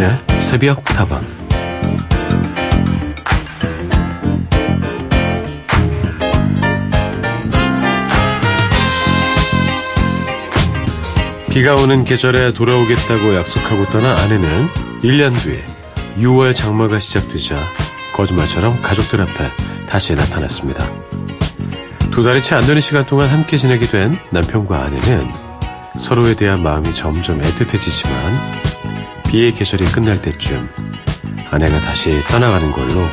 서인의 새벽 다방 비가 오는 계절에 돌아오겠다고 약속하고 떠난 아내는 1년 뒤에 6월 장마가 시작되자 거짓말처럼 가족들 앞에 다시 나타났습니다. 두 달이 채 안 되는 시간 동안 함께 지내게 된 남편과 아내는 서로에 대한 마음이 점점 애틋해지지만 비의 계절이 끝날 때쯤 아내가 다시 떠나가는 걸로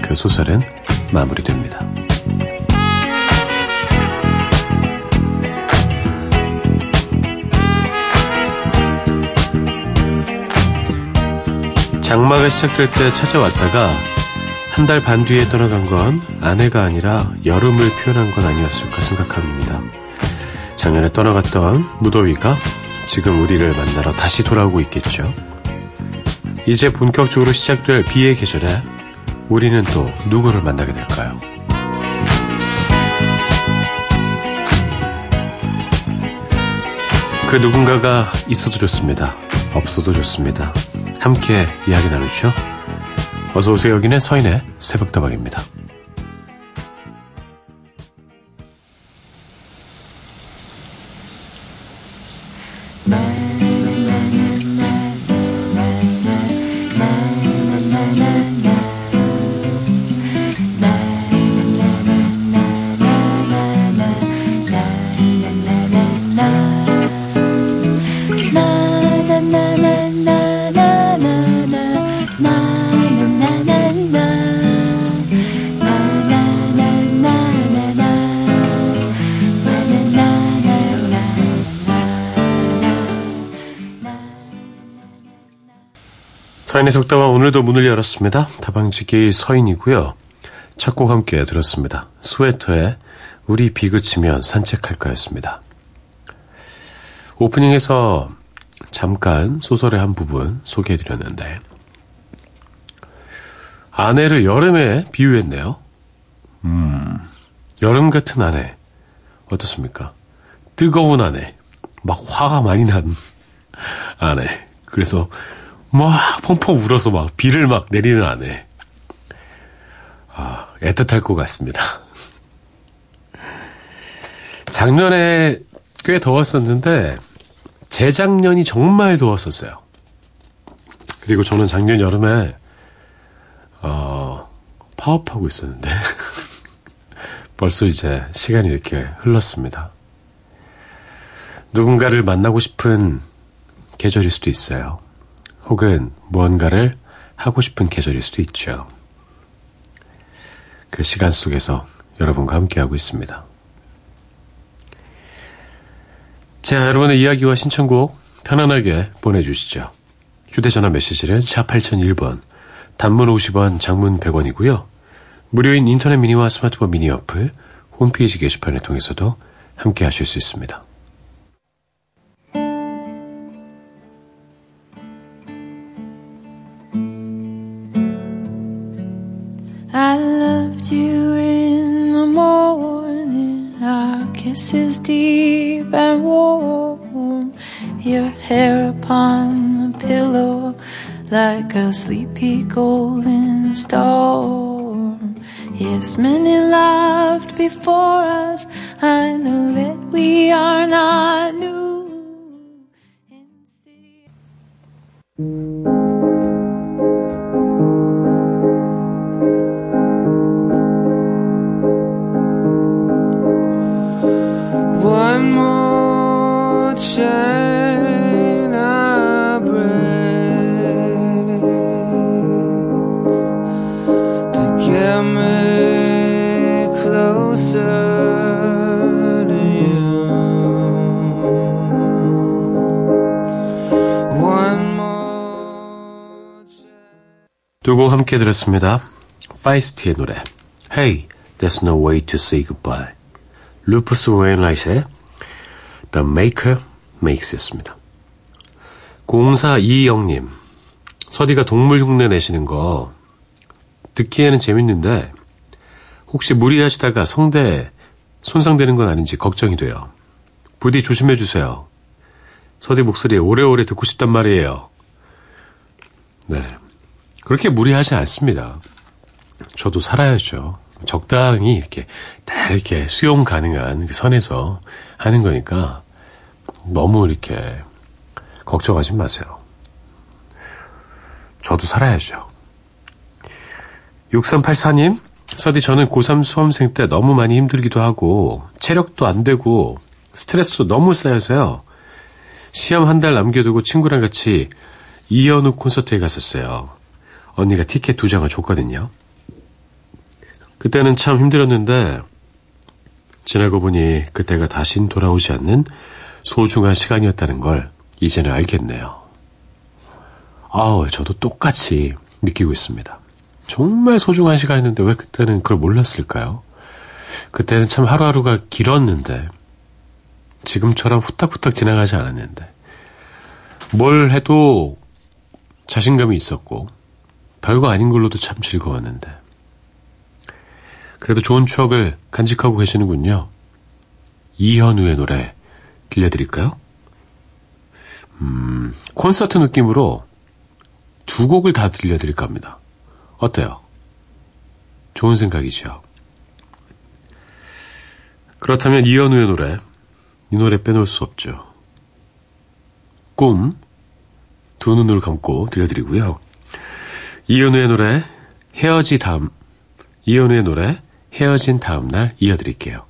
그 소설은 마무리됩니다. 장마가 시작될 때 찾아왔다가 한 달 반 뒤에 떠나간 건 아내가 아니라 여름을 표현한 건 아니었을까 생각합니다. 작년에 떠나갔던 무더위가 지금 우리를 만나러 다시 돌아오고 있겠죠. 이제 본격적으로 시작될 비의 계절에 우리는 또 누구를 만나게 될까요? 그 누군가가 있어도 좋습니다. 없어도 좋습니다. 함께 이야기 나누죠. 어서 오세요. 여기는 서인의 새벽다방입니다. 오늘도 문을 열었습니다. 다방지기 서인이고요. 첫 곡 함께 들었습니다. 스웨터에 우리 비 그치면 산책할까였습니다. 오프닝에서 잠깐 소설의 한 부분 소개해드렸는데 아내를 여름에 비유했네요. 음, 여름 같은 아내 어떻습니까? 뜨거운 아내, 막 화가 많이 난 아내. 그래서 막 펑펑 울어서 막 비를 막 내리는 아내. 아, 애틋할 것 같습니다. 작년에 꽤 더웠었는데 재작년이 정말 더웠었어요. 그리고 저는 작년 여름에 어, 파업하고 있었는데 벌써 이제 시간이 이렇게 흘렀습니다. 누군가를 만나고 싶은 계절일 수도 있어요. 혹은 무언가를 하고 싶은 계절일 수도 있죠. 그 시간 속에서 여러분과 함께하고 있습니다. 자, 여러분의 이야기와 신청곡 편안하게 보내주시죠. 휴대전화 메시지는 샵 8001번, 단문 50원, 장문 100원이고요. 무료인 인터넷 미니와 스마트폰 미니 어플, 홈페이지 게시판을 통해서도 함께 하실 수 있습니다. Kisses deep and warm. Your hair upon the pillow like a sleepy golden storm. Yes, many loved before us. I know that we are not new. 함께 들었습니다. 파이스트의 노래 Hey, That's No Way to Say Goodbye 루퍼스 웨인라이트의 The Maker Makes였습니다. 0420님 서디가 동물 흉내 내시는 거 듣기에는 재밌는데 혹시 무리하시다가 성대 손상되는 건 아닌지 걱정이 돼요. 부디 조심해 주세요. 서디 목소리 오래오래 듣고 싶단 말이에요. 네. 그렇게 무리하지 않습니다. 저도 살아야죠. 적당히 이렇게 다 이렇게 수용 가능한 그 선에서 하는 거니까 너무 이렇게 걱정하지 마세요. 저도 살아야죠. 6384님, 서디 저는 고3 수험생 때 너무 많이 힘들기도 하고 체력도 안 되고 스트레스도 너무 쌓여서요. 시험 한 달 남겨두고 친구랑 같이 이현우 콘서트에 갔었어요. 언니가 티켓 두 장을 줬거든요. 그때는 참 힘들었는데 지나고 보니 그때가 다신 돌아오지 않는 소중한 시간이었다는 걸 이제는 알겠네요. 아우, 저도 똑같이 느끼고 있습니다. 정말 소중한 시간이었는데 왜 그때는 그걸 몰랐을까요? 그때는 참 하루하루가 길었는데 지금처럼 후딱후딱 지나가지 않았는데 뭘 해도 자신감이 있었고 별거 아닌 걸로도 참 즐거웠는데 그래도 좋은 추억을 간직하고 계시는군요. 이현우의 노래 들려드릴까요? 음, 콘서트 느낌으로 두 곡을 다 들려드릴까 합니다. 어때요? 좋은 생각이죠. 그렇다면 이현우의 노래, 이 노래 빼놓을 수 없죠. 꿈, 두 눈을 감고 들려드리고요. 이현우의 노래, 헤어지 다음, 이현우의 노래, 헤어진 다음 날 이어드릴게요.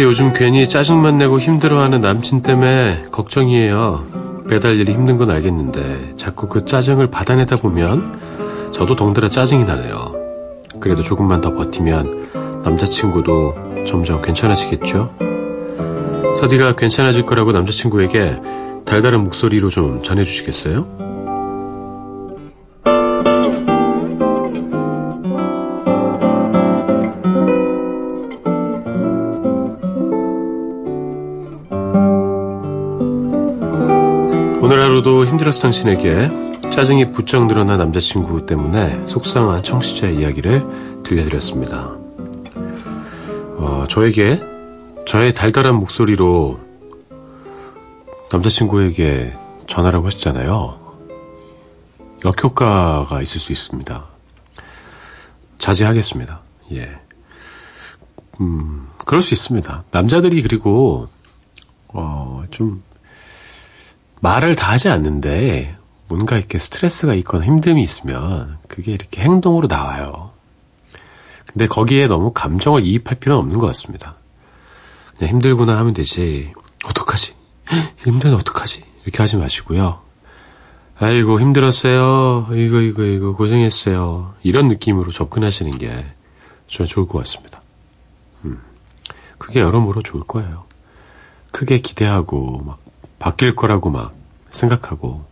서디 요즘 괜히 짜증만 내고 힘들어하는 남친 때문에 걱정이에요. 배달 일이 힘든 건 알겠는데 자꾸 그 짜증을 받아내다 보면 저도 덩달아 짜증이 나네요. 그래도 조금만 더 버티면 남자친구도 점점 괜찮아지겠죠? 서디가 괜찮아질 거라고 남자친구에게 달달한 목소리로 좀 전해주시겠어요? 힘들어서 당신에게 짜증이 부쩍 늘어난 남자친구 때문에 속상한 청취자의 이야기를 들려드렸습니다. 어, 저에게 저의 달달한 목소리로 남자친구에게 전하라고 하셨잖아요. 역효과가 있을 수 있습니다. 자제하겠습니다. 예. 음, 그럴 수 있습니다. 남자들이 그리고, 어, 좀, 말을 다 하지 않는데 뭔가 이렇게 스트레스가 있거나 힘듦이 있으면 그게 이렇게 행동으로 나와요. 근데 거기에 너무 감정을 이입할 필요는 없는 것 같습니다. 그냥 힘들구나 하면 되지. 어떡하지? 힘들면 어떡하지? 이렇게 하지 마시고요. 아이고 힘들었어요. 이거 이거 이거 고생했어요. 이런 느낌으로 접근하시는 게 저는 좋을 것 같습니다. 음, 그게 여러모로 좋을 거예요. 크게 기대하고 막 바뀔 거라고 막 생각하고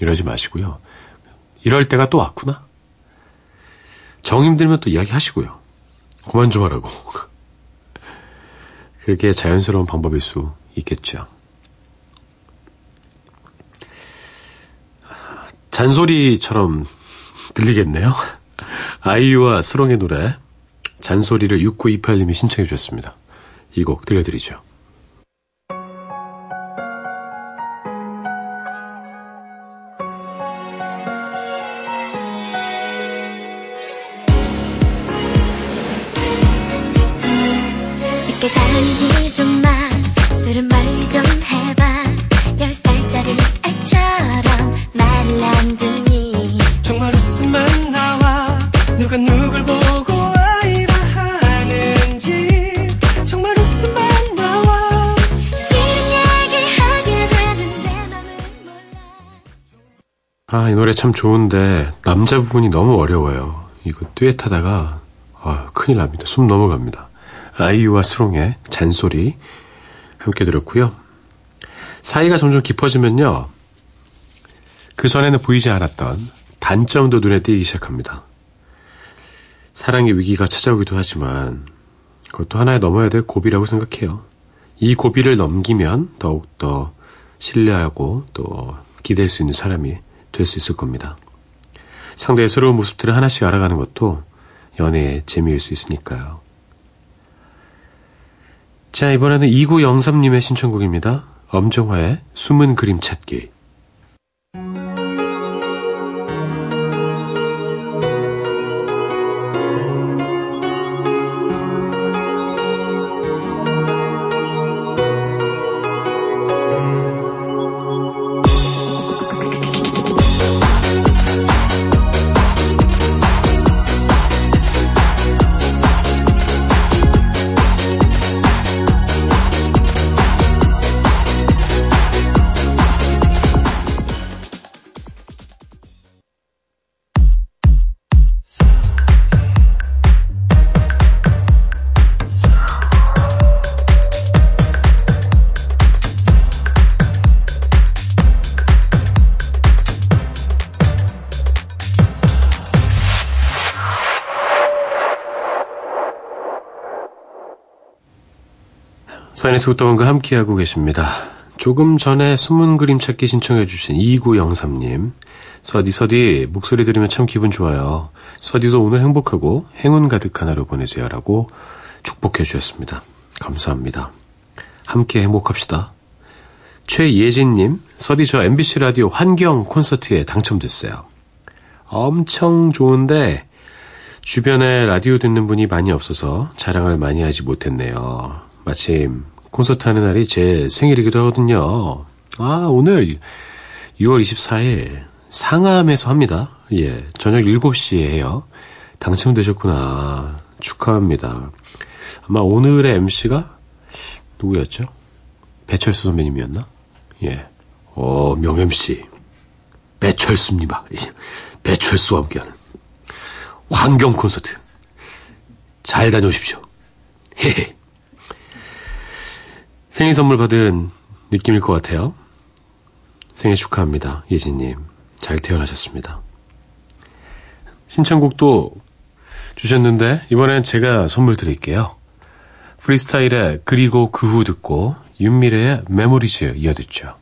이러지 마시고요. 이럴 때가 또 왔구나. 정 힘들면 또 이야기 하시고요. 그만 좀 하라고. 그게 자연스러운 방법일 수 있겠죠. 잔소리처럼 들리겠네요. 아이유와 수롱의 노래 잔소리를 6928님이 신청해 주셨습니다. 이 곡 들려드리죠. 아, 이 노래 참 좋은데 남자 부분이 너무 어려워요. 이거 듀엣 하다가 아, 큰일 납니다. 숨 넘어갑니다. 아이유와 수롱의 잔소리 함께 들었고요. 사이가 점점 깊어지면요. 그 전에는 보이지 않았던 단점도 눈에 띄기 시작합니다. 사랑의 위기가 찾아오기도 하지만 그것도 하나의 넘어야 될 고비라고 생각해요. 이 고비를 넘기면 더욱더 신뢰하고 또 기댈 수 있는 사람이 될 수 있을 겁니다. 상대의 새로운 모습들을 하나씩 알아가는 것도 연애의 재미일 수 있으니까요. 자, 이번에는 2903님의 신청곡입니다. 엄정화의 숨은 그림 찾기. 사인에서 국다원과 함께하고 계십니다. 조금 전에 숨은 그림 찾기 신청해주신 2903님. 서디, 서디, 목소리 들으면 참 기분 좋아요. 서디도 오늘 행복하고 행운 가득한 하루 보내세요. 라고 축복해 주셨습니다. 감사합니다. 함께 행복합시다. 최예진님, 서디 저 MBC 라디오 환경 콘서트에 당첨됐어요. 엄청 좋은데, 주변에 라디오 듣는 분이 많이 없어서 자랑을 많이 하지 못했네요. 마침 콘서트 하는 날이 제 생일이기도 하거든요. 아, 오늘 6월 24일 상암에서 합니다. 예, 저녁 7시에 해요. 당첨되셨구나. 축하합니다. 아마 오늘의 MC가 누구였죠? 배철수 선배님이었나? 예. 어, 명 MC. 배철수입니다. 배철수와 함께하는 환경 콘서트. 잘 다녀오십시오. 헤헤. 생일 선물 받은 느낌일 것 같아요. 생일 축하합니다. 예진님. 잘 태어나셨습니다. 신청곡도 주셨는데, 이번엔 제가 선물 드릴게요. 프리스타일의 그리고 그 후 듣고, 윤미래의 Memories 이어듣죠.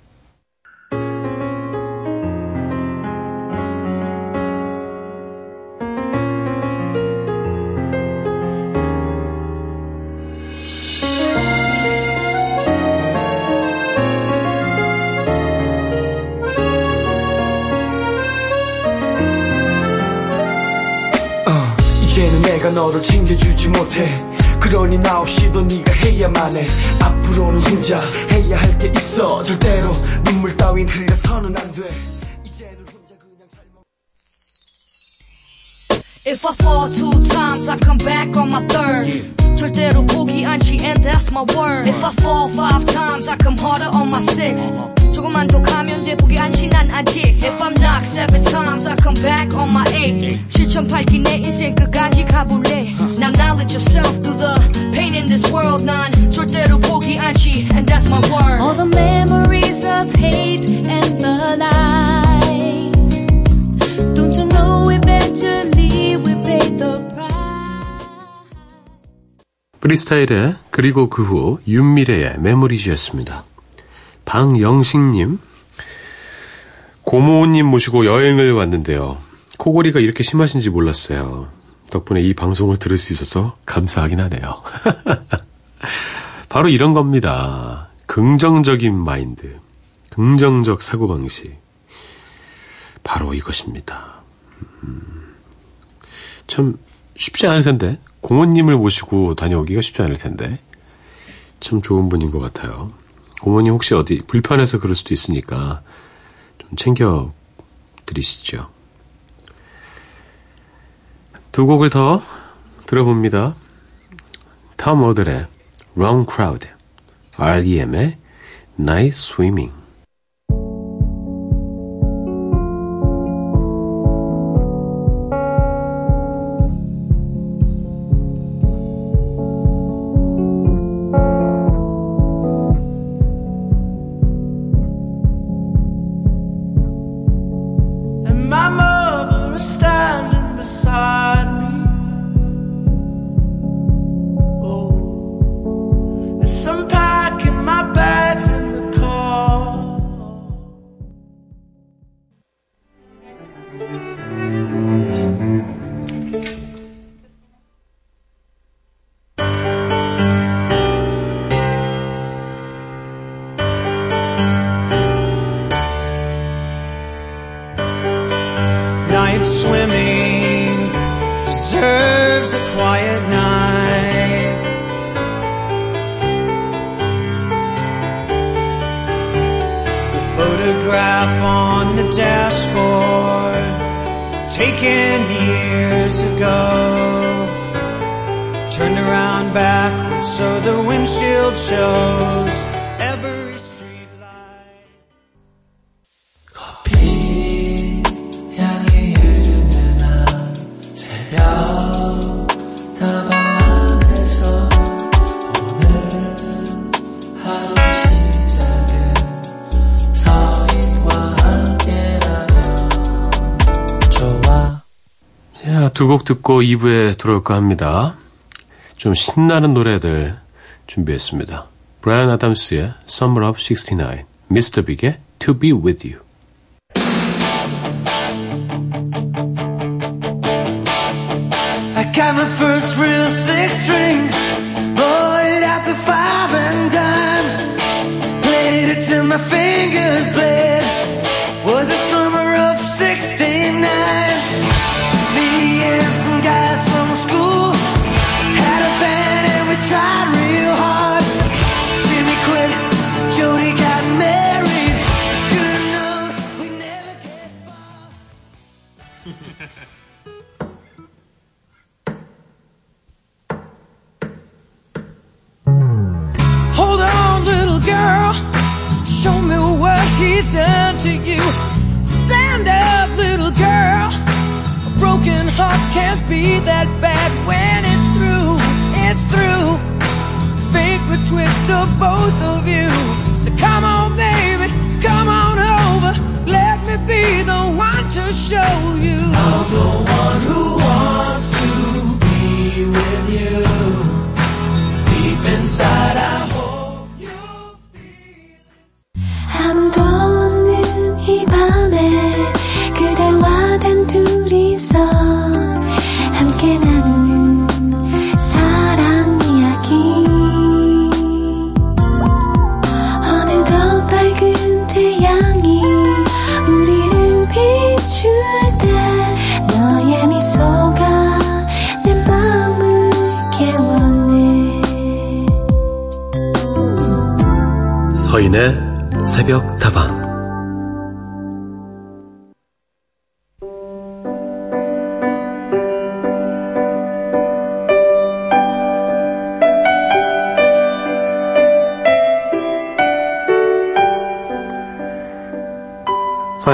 너를 챙겨주지 못해 그러니 나 없이도 네가 해야만 해 앞으로는 혼자 해야 할 게 있어 절대로 눈물 따윈 흘려서는 안돼. If I fall two times, I come back on my third. 절대로 포기 않지, and that's my word. If I fall five times, I come harder on my six. 조금만 더 가면 돼 보기 안시 난 아직 If I'm knocked seven times I come back on my eight 7008기 내 인생 끝까지 가볼래 Now knowledge yourself through the pain in this world 난 절대로 포기 않지 And that's my word All the memories of hate and the lies. Don't you know eventually 프리스타일의 그리고 그 후 윤미래의 메모리즈였습니다. 방영식님, 고모님 모시고 여행을 왔는데요. 코골이가 이렇게 심하신지 몰랐어요. 덕분에 이 방송을 들을 수 있어서 감사하긴 하네요. 바로 이런 겁니다. 긍정적인 마인드, 긍정적 사고방식. 바로 이것입니다. 음, 참 쉽지 않을 텐데 고모님을 모시고 다녀오기가 쉽지 않을 텐데 참 좋은 분인 것 같아요. 고모님 혹시 어디 불편해서 그럴 수도 있으니까 좀 챙겨 드리시죠. 두 곡을 더 들어봅니다. 톰 오들의 Wrong Crowd, REM의 Night Swimming. 두 곡 듣고 2부에 돌아올까 합니다. 좀 신나는 노래들 준비했습니다. 브라이언 아담스의 Summer of 69, 미스터 빅의 To Be With You.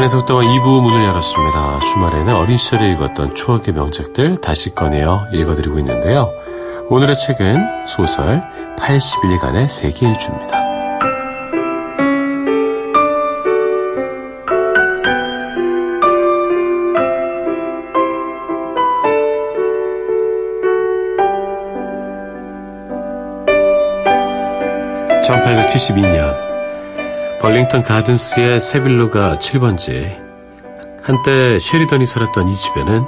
속담은 2부 문을 열었습니다. 주말에는 어린 시절에 읽었던 추억의 명작들 다시 꺼내어 읽어드리고 있는데요. 오늘의 책은 소설 81간의 세계 일주입니다. (1872년) 벌링턴 가든스의 세빌로가 7번지. 한때 셰리던이 살았던 이 집에는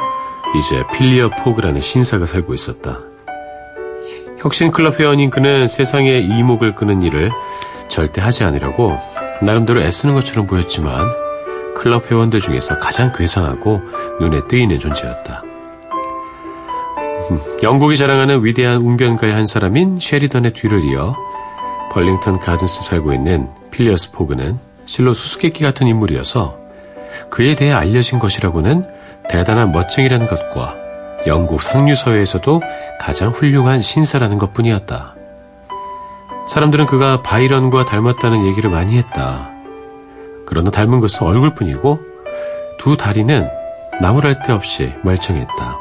이제 필리어스 포그라는 신사가 살고 있었다. 혁신클럽 회원인 그는 세상에 이목을 끄는 일을 절대 하지 않으려고 나름대로 애쓰는 것처럼 보였지만 클럽 회원들 중에서 가장 괴상하고 눈에 띄이는 존재였다. 음, 영국이 자랑하는 위대한 웅변가의 한 사람인 셰리던의 뒤를 이어 벌링턴 가든스 살고 있는 필리어스 포그는 실로 수수께끼 같은 인물이어서 그에 대해 알려진 것이라고는 대단한 멋쟁이라는 것과 영국 상류사회에서도 가장 훌륭한 신사라는 것 뿐이었다. 사람들은 그가 바이런과 닮았다는 얘기를 많이 했다. 그러나 닮은 것은 얼굴뿐이고 두 다리는 나무랄 데 없이 멀쩡했다.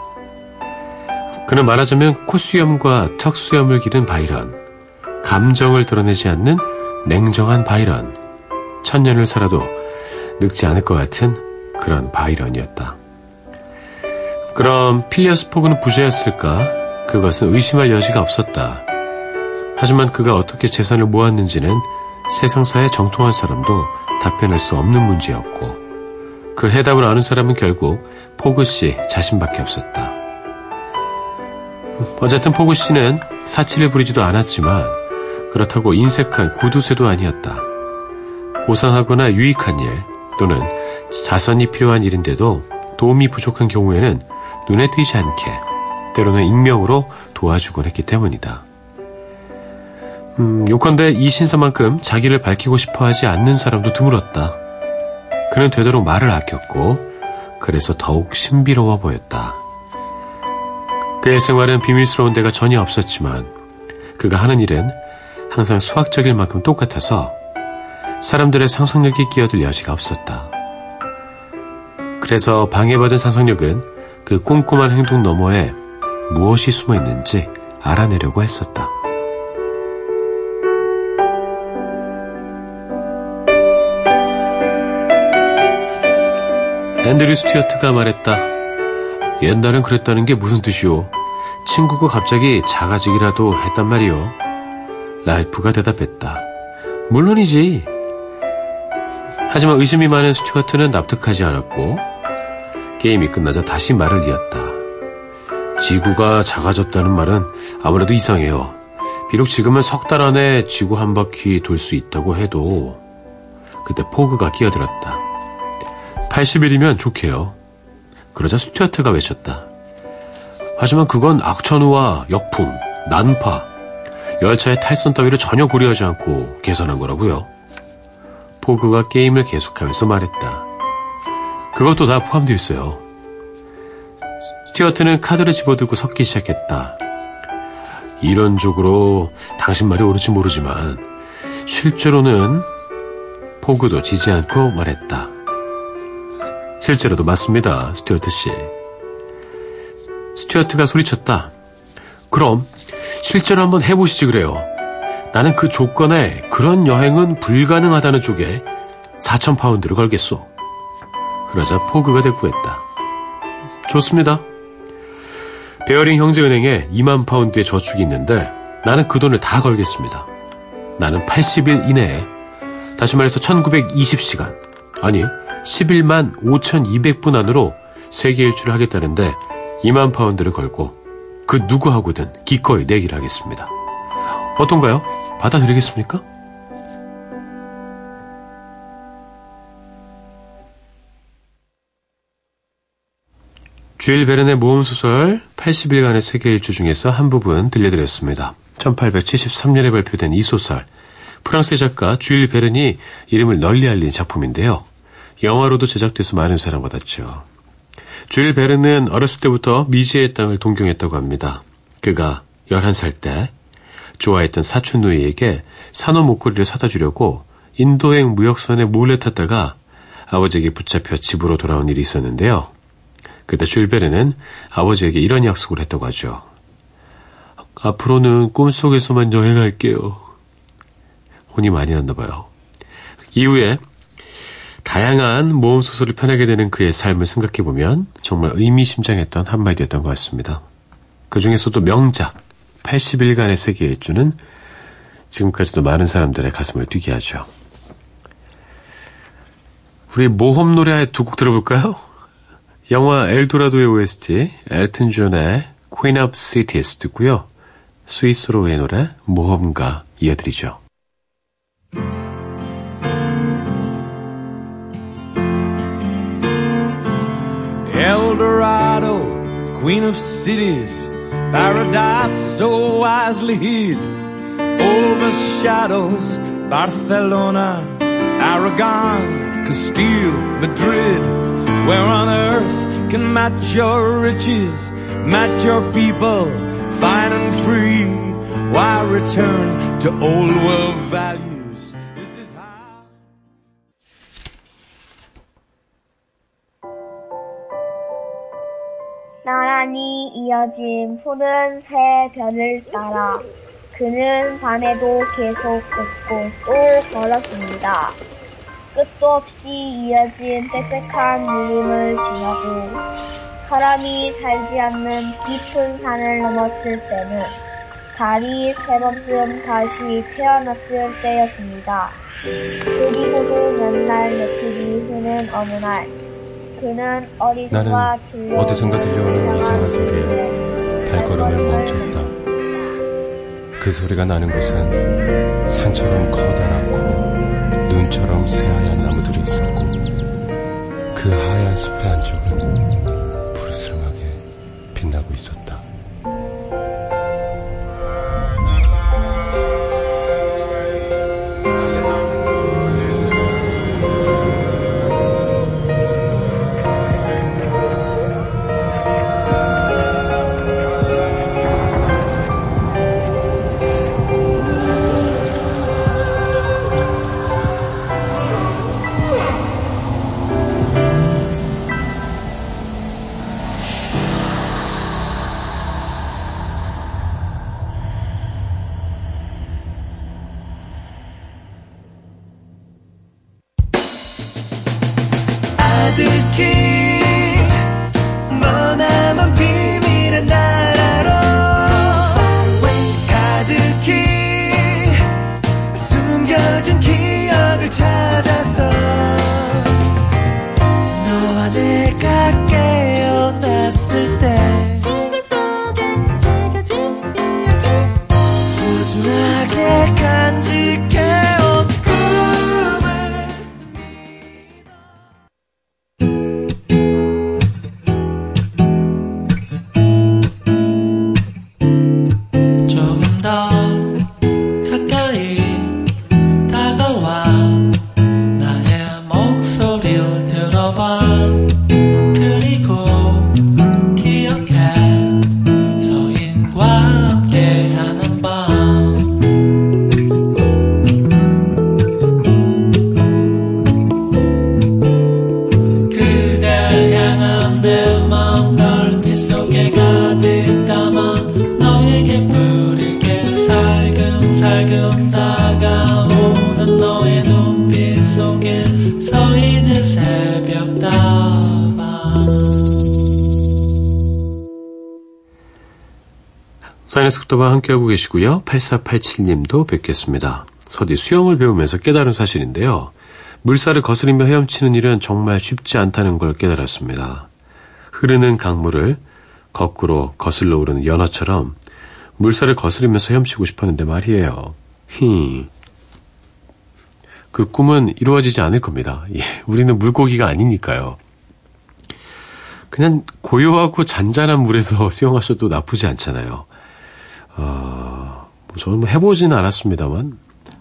그는 말하자면 콧수염과 턱수염을 기른 바이런, 감정을 드러내지 않는 냉정한 바이런, 천년을 살아도 늙지 않을 것 같은 그런 바이런이었다. 그럼 필리어스 포그는 부자였을까? 그것은 의심할 여지가 없었다. 하지만 그가 어떻게 재산을 모았는지는 세상사의 정통한 사람도 답변할 수 없는 문제였고 그 해답을 아는 사람은 결국 포그 씨 자신밖에 없었다. 어쨌든 포그 씨는 사치를 부리지도 않았지만 그렇다고 인색한 구두쇠도 아니었다. 고상하거나 유익한 일 또는 자선이 필요한 일인데도 도움이 부족한 경우에는 눈에 띄지 않게 때로는 익명으로 도와주곤 했기 때문이다. 음, 요컨대 이 신사만큼 자기를 밝히고 싶어 하지 않는 사람도 드물었다. 그는 되도록 말을 아꼈고 그래서 더욱 신비로워 보였다. 그의 생활은 비밀스러운 데가 전혀 없었지만 그가 하는 일은 항상 수학적일 만큼 똑같아서 사람들의 상상력이 끼어들 여지가 없었다. 그래서 방해받은 상상력은 그 꼼꼼한 행동 너머에 무엇이 숨어 있는지 알아내려고 했었다. 앤드류 스튜어트가 말했다. 옛날엔 그랬다는 게 무슨 뜻이오? 친구가 갑자기 작아지기라도 했단 말이오. 랄프가 대답했다. 물론이지. 하지만 의심이 많은 스튜어트는 납득하지 않았고 게임이 끝나자 다시 말을 이었다. 지구가 작아졌다는 말은 아무래도 이상해요. 비록 지금은 석 달 안에 지구 한 바퀴 돌 수 있다고 해도 그때 포그가 끼어들었다. 80일이면 좋게요. 그러자 스튜어트가 외쳤다. 하지만 그건 악천후와 역풍, 난파, 열차의 탈선 따위를 전혀 고려하지 않고 계산한 거라고요. 포그가 게임을 계속하면서 말했다. 그것도 다 포함되어 있어요. 스튜어트는 카드를 집어들고 섞기 시작했다. 이론적으로 당신 말이 옳을지 모르지만 실제로는 포그도 지지 않고 말했다. 실제로도 맞습니다, 스튜어트 씨. 스튜어트가 소리쳤다. 그럼 실제로 한번 해보시지 그래요. 나는 그 조건에 그런 여행은 불가능하다는 쪽에 4천 파운드를 걸겠소. 그러자 포그가 대꾸했다. 좋습니다. 베어링 형제은행에 2만 파운드의 저축이 있는데 나는 그 돈을 다 걸겠습니다. 나는 80일 이내에 다시 말해서 1920시간 아니 11만 5200분 안으로 세계 일주를 하겠다는데 2만 파운드를 걸고 그 누구하고든 기꺼이 내기를 하겠습니다. 어떤가요? 받아들이겠습니까? 주일 베른의 모험소설 80일간의 세계 일주 중에서 한 부분 들려드렸습니다. 1873년에 발표된 이 소설, 프랑스의 작가 주일 베른이 이름을 널리 알린 작품인데요. 영화로도 제작돼서 많은 사랑 받았죠. 주일 베르는 어렸을 때부터 미지의 땅을 동경했다고 합니다. 그가 11살 때 좋아했던 사촌 누이에게 산호 목걸이를 사다 주려고 인도행 무역선에 몰래 탔다가 아버지에게 붙잡혀 집으로 돌아온 일이 있었는데요. 그때 줄베르는 아버지에게 이런 약속을 했다고 하죠. 앞으로는 꿈속에서만 여행할게요. 혼이 많이 났나 봐요. 이후에 다양한 모험 소설을 펴내게 되는 그의 삶을 생각해 보면 정말 의미심장했던 한마디였던 것 같습니다. 그 중에서도 명작 80일간의 세계 일주는 지금까지도 많은 사람들의 가슴을 뛰게 하죠. 우리 모험 노래 두곡 들어볼까요? 영화 엘도라도의 OST 엘튼 존의 Queen of Cities 듣고요. 스위스로의 노래 모험가 이어드리죠. Eldorado, queen of cities, paradise so wisely hid, overshadows Barcelona, Aragon, Castile, Madrid. Where on earth can match your riches, match your people, fine and free? Why return to old world values? 이어진 푸른 새 별을 따라 그는 밤에도 계속 걷고 또 걸었습니다. 끝도 없이 이어진 빽빽한 물음을 지나고 사람이 살지 않는 깊은 산을 넘었을 때는 달이 세 번쯤 다시 태어났을 때였습니다. 그리고도 몇 날 며칠이 흐는 어느 날 나는 어디선가 들려오는 이상한 소리에 소리에 발걸음을 멈췄다. 그 소리가 나는 곳은 산처럼 커다랗고 눈처럼 새하얀 나무들이 있었고 그 하얀 숲의 안쪽은 푸르스름하게 빛나고 있었다. 속도와 함께하고 계시고요. 8487님도 뵙겠습니다. 서디 수영을 배우면서 깨달은 사실인데요. 물살을 거스리며 헤엄치는 일은 정말 쉽지 않다는 걸 깨달았습니다. 흐르는 강물을 거꾸로 거슬러 오르는 연어처럼 물살을 거스리면서 헤엄치고 싶었는데 말이에요. 히. 그 꿈은 이루어지지 않을 겁니다. 예, 우리는 물고기가 아니니까요. 그냥 고요하고 잔잔한 물에서 수영하셔도 나쁘지 않잖아요. 어, 뭐 저는 뭐 해보지는 않았습니다만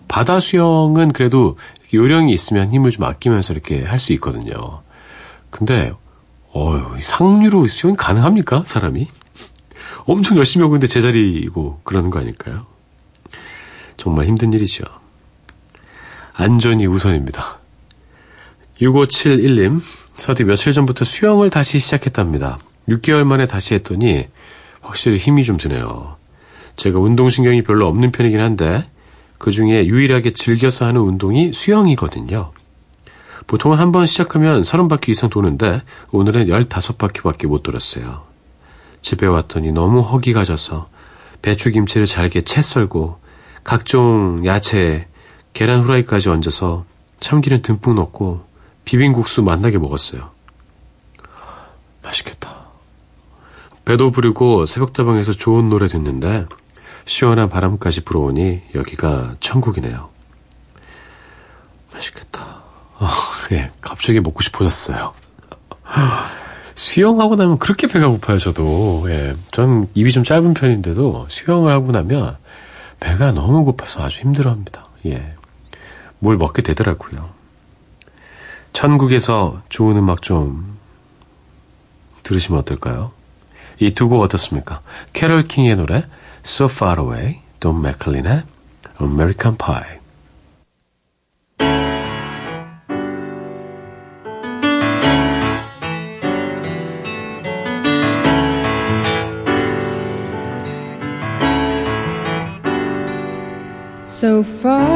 바다 수영은 그래도 요령이 있으면 힘을 좀 아끼면서 이렇게 할 수 있거든요. 근데 어휴, 상류로 수영이 가능합니까? 사람이? 엄청 열심히 하고 있는데 제자리이고 그러는 거 아닐까요? 정말 힘든 일이죠. 안전이 우선입니다. 6571님, 서디 며칠 전부터 수영을 다시 시작했답니다. 6개월 만에 다시 했더니 확실히 힘이 좀 드네요. 제가 운동신경이 별로 없는 편이긴 한데 그 중에 유일하게 즐겨서 하는 운동이 수영이거든요. 보통은 한 번 시작하면 30바퀴 이상 도는데 오늘은 15바퀴밖에 못 돌았어요. 집에 왔더니 너무 허기가 져서 배추김치를 잘게 채 썰고 각종 야채, 계란 후라이까지 얹어서 참기름 듬뿍 넣고 비빔국수 맛나게 먹었어요. 맛있겠다. 배도 부르고 새벽다방에서 좋은 노래 듣는데 시원한 바람까지 불어오니 여기가 천국이네요. 맛있겠다. 어, 예, 갑자기 먹고 싶어졌어요. 수영하고 나면 그렇게 배가 고파요, 저도. 예, 전 입이 좀 짧은 편인데도 수영을 하고 나면 배가 너무 고파서 아주 힘들어 합니다. 예. 뭘 먹게 되더라고요. 천국에서 좋은 음악 좀 들으시면 어떨까요? 이 두 곡 어떻습니까? 캐럴 킹의 노래 So Far Away, Don 맥클린의 American Pie. So far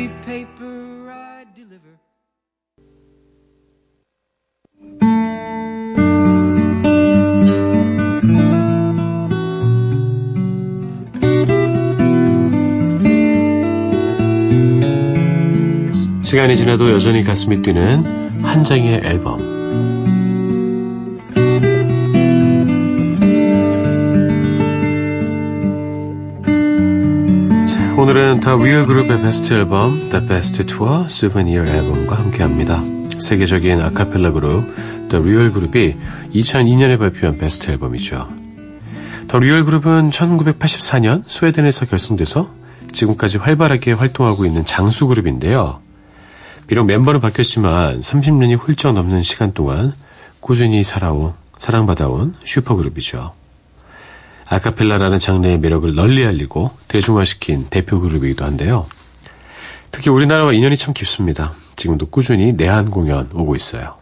시간이 지나도 여전히 가슴이 뛰는 한 장의 앨범. 자, 오늘은 더 리얼 그룹의 베스트 앨범 The Best Tour Souvenir 앨범과 함께합니다. 세계적인 아카펠라 그룹 The Real 그룹이 2002년에 발표한 베스트 앨범이죠. 더 리얼 그룹은 1984년 스웨덴에서 결성돼서 지금까지 활발하게 활동하고 있는 장수 그룹인데요. 비록 멤버는 바뀌었지만 30년이 훌쩍 넘는 시간 동안 꾸준히 살아온, 사랑받아온 슈퍼그룹이죠. 아카펠라라는 장르의 매력을 널리 알리고 대중화시킨 대표 그룹이기도 한데요. 특히 우리나라와 인연이 참 깊습니다. 지금도 꾸준히 내한 공연 오고 있어요.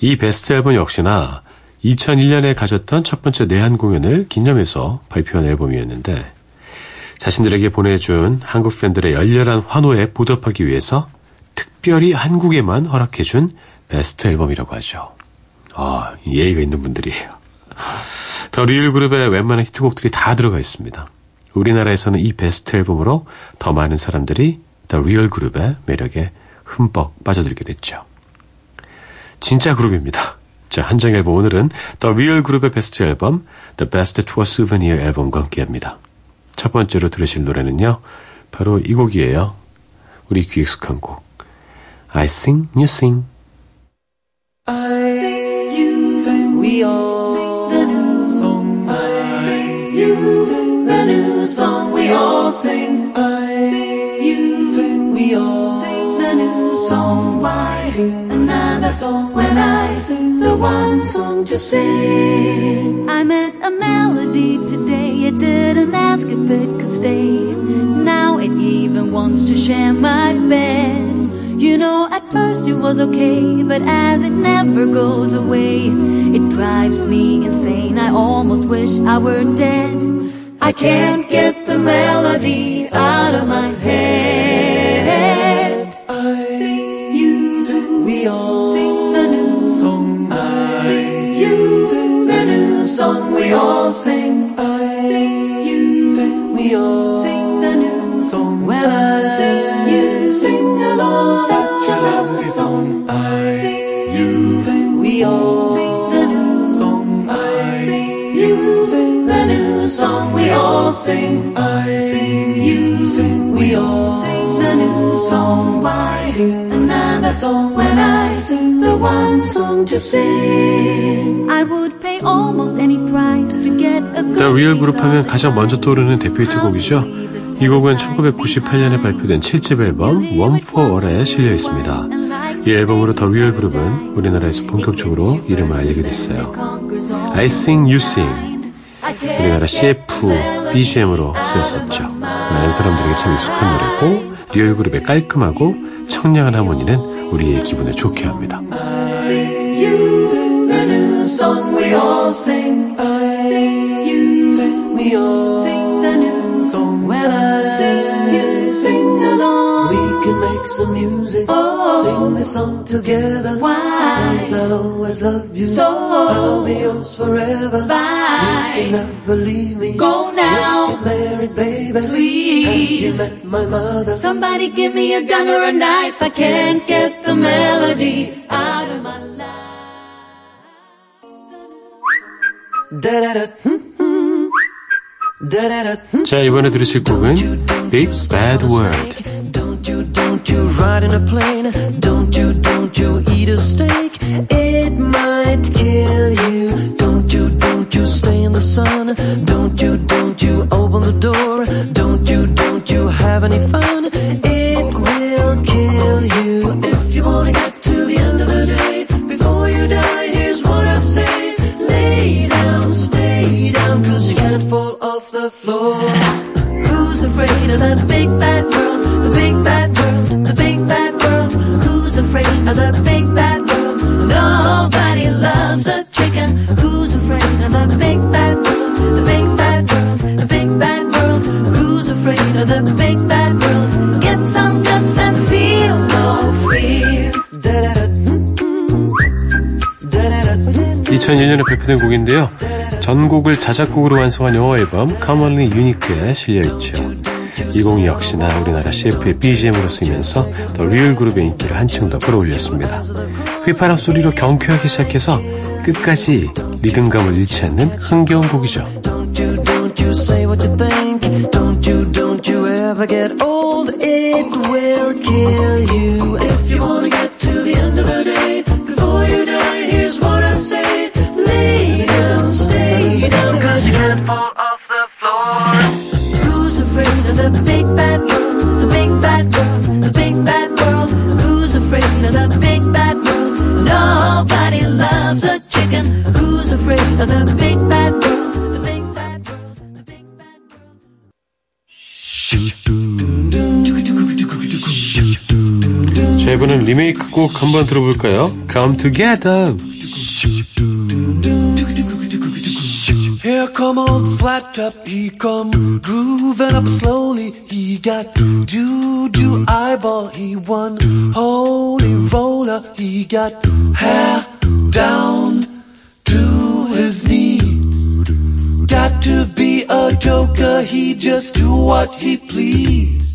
이 베스트 앨범 역시나 2001년에 가졌던 첫 번째 내한 공연을 기념해서 발표한 앨범이었는데 자신들에게 보내준 한국 팬들의 열렬한 환호에 보답하기 위해서 특별히 한국에만 허락해준 베스트 앨범이라고 하죠. 아, 예의가 있는 분들이에요. The Real Group의 웬만한 히트곡들이 다 들어가 있습니다. 우리나라에서는 이 베스트 앨범으로 더 많은 사람들이 The Real Group의 매력에 흠뻑 빠져들게 됐죠. 진짜 그룹입니다. 자, 한정 앨범 오늘은 The Real Group의 베스트 앨범 The Best Tour Souvenir 앨범과 함께합니다. 첫 번째로 들으실 노래는요. 바로 이 곡이에요. 우리 귀 익숙한 곡. I sing, you sing. I sing, you sing, we all sing the new song. I sing, you sing the new song. We all sing. I sing, you sing, we all song. Why another song when I sing the one song to sing? I met a melody today. It didn't ask if it could stay. Now it even wants to share my bed. You know, at first it was okay, but as it never goes away, it drives me insane. I almost wish I were dead. I can't get the melody out of my head. sing sing you. Sing we all sing the new song. When I sing you, sing along. Such a lovely song I sing you. Sing we all sing the new song I sing you. Sing the new song we all sing. I sing you. Sing we all sing. The new song. Why sing another song when I sing the one song to sing? I would pay almost any price to get a good The Real 그룹 하면 가장 먼저 떠오르는 대표 히트곡이죠. 이 곡은 1998년에 발표된 7집 앨범 One for All에 실려 있습니다. 이 앨범으로 The Real Group은 우리나라에서 본격적으로 이름을 알리게 됐어요. I Sing You Sing 우리나라 CF BGM으로 쓰였었죠. 많은 사람들에게 참 익숙한 노래고 Real Group의 깔끔하고 청량한 하모니는 우리의 기분을 좋게 합니다. Sing you the new song we all sing. Sing the new song. When I make some music. Oh, sing this song together. Why? Cause I'll always love you. So I'll be yours forever. Bye. You can never leave me. Go now. Let's get married, baby. Please. Have you met my mother? Somebody give me a gun or a knife. I can't get the melody out of my life. Da-da-da. hmm, Da-da-da. hmm. 자 이번에 들으실 곡은 Big Bad World Don't you, don't you ride in a plane? Don't you, don't you eat a steak? It might kill you. Don't you, don't you stay in the sun? Don't you, don't you open the door? Don't you, don't you have any fun? 2001년에 발표된 곡인데요. 전곡을 자작곡으로 완성한 영어 앨범 Commonly Unique에 실려있죠. 이곡 역시나 우리나라 CF의 BGM으로 쓰이면서 The Real Group의 인기를 한층 더 끌어올렸습니다. 휘파람 소리로 경쾌하게 시작해서 끝까지 리듬감을 잃지 않는 흥겨운 곡이죠. Loves a chicken. Who's afraid of the big bad world? The big bad world, the big bad world. 자, 이번엔 리메이크 곡 한번 들어볼까요? Come Together. Here come on flat top, he come grooving up slowly. He got do do eyeball, he won holy roller. He got hair down to his knee. Got to be a joker, he just do what he please.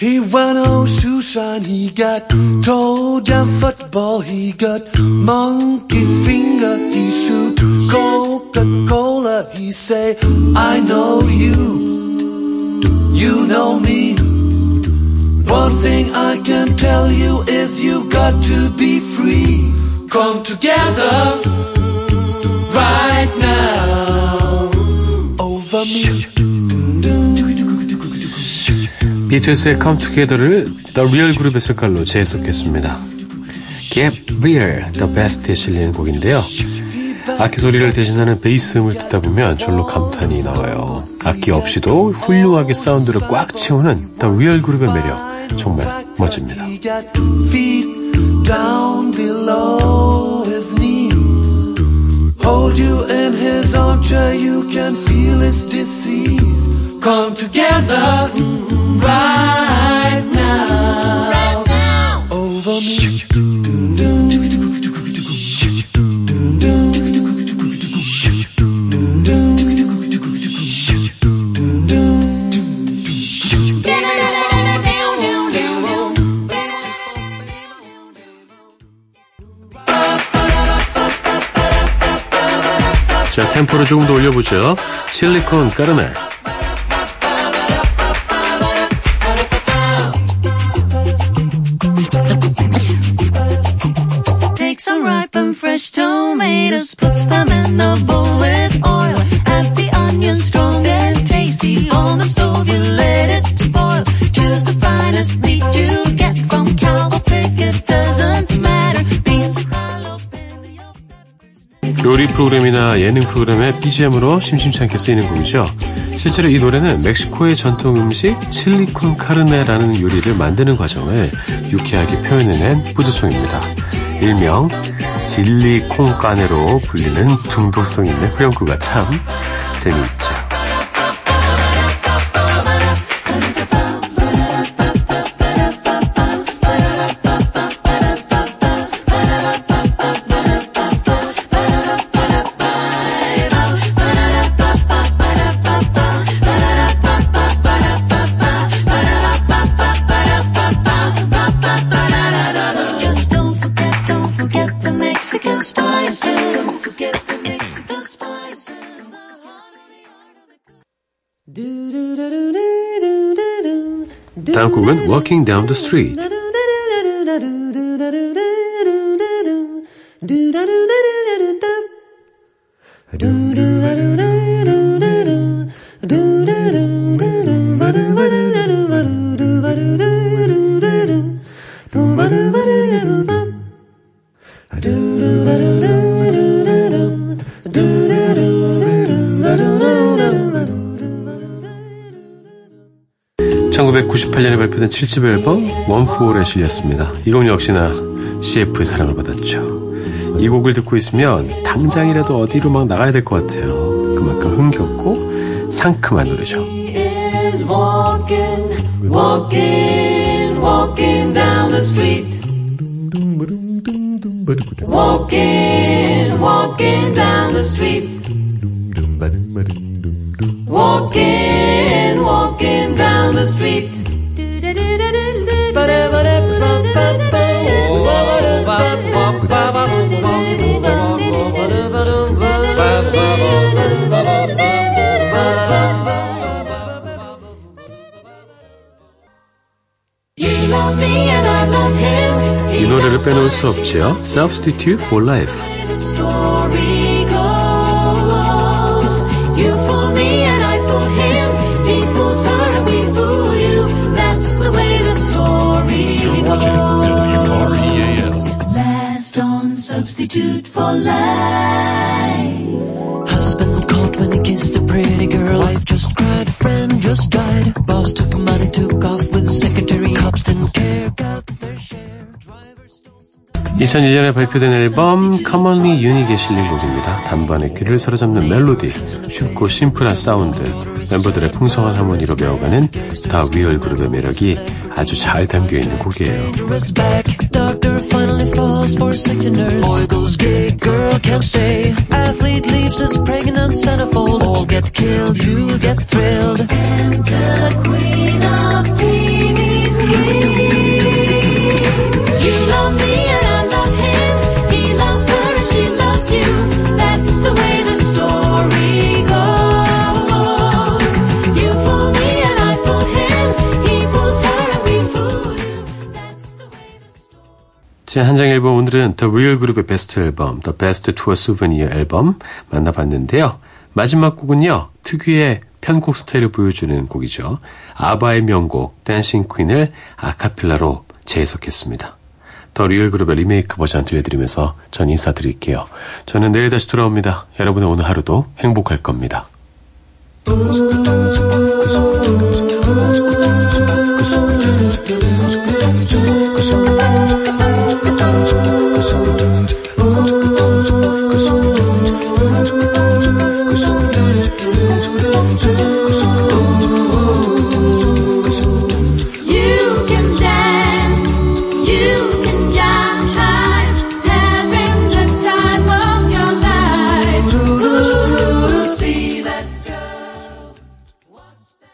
He went on shoe shine, he got toe down football, he got monkey finger, he shoot Coca-Cola, he say, I know you, you know me. One thing I can tell you is you got to be free. Come together right now over me. 비틀스의 Come Together를 The Real 그룹의 색깔로 재해석했습니다. Get Real, The Best에 실리는 곡인데요. 악기 소리를 대신하는 베이스음을 듣다 보면 절로 감탄이 나와요. 악기 없이도 훌륭하게 사운드를 꽉 채우는 The Real 그룹의 매력 정말 멋집니다. 템포를 조금 더 올려보죠. 실리콘 까르메. 프로그램이나 예능 프로그램의 BGM으로 심심찮게 쓰이는 곡이죠. 실제로 이 노래는 멕시코의 전통 음식 칠리콘 카르네라는 요리를 만드는 과정을 유쾌하게 표현해낸 푸드송입니다. 일명 질리콩 까네로 불리는 중독성 있는 후렴구가 참 재미있죠. Walking Down the Street. 7집 앨범 원포올에 실렸습니다 이 곡 역시나 CF의 사랑을 받았죠 이 곡을 듣고 있으면 당장이라도 어디로 막 나가야 될 것 같아요 그만큼 흥겹고 상큼한 노래죠. 노래를 빼놓을 수 없지요. Substitute for Life. Substitute for life. Husband caught when he kissed a pretty girl. Wife just cried, friend just died. Boss took money, took off with the secretary. Cops didn't care, got their share. Driver 2001년에 발표된 앨범 Commonly Unique에 실린 곡입니다. 단번에 귀를 사로잡는 멜로디, 쉽고 심플한 사운드, 멤버들의 풍성한 하모니로 배가되는 The Real Group의 매력이 아주 잘 담겨 있는 곡이에요. 자, 한 장 앨범 오늘은 The Real Group의 베스트 앨범 The Best Tour Souvenir 앨범 만나봤는데요. 마지막 곡은요. 특유의 편곡 스타일을 보여주는 곡이죠. 아바의 명곡 Dancing Queen을 아카펠라로 재해석했습니다. The Real Group의 리메이크 버전 들려드리면서 전 인사드릴게요. 저는 내일 다시 돌아옵니다. 여러분의 오늘 하루도 행복할 겁니다.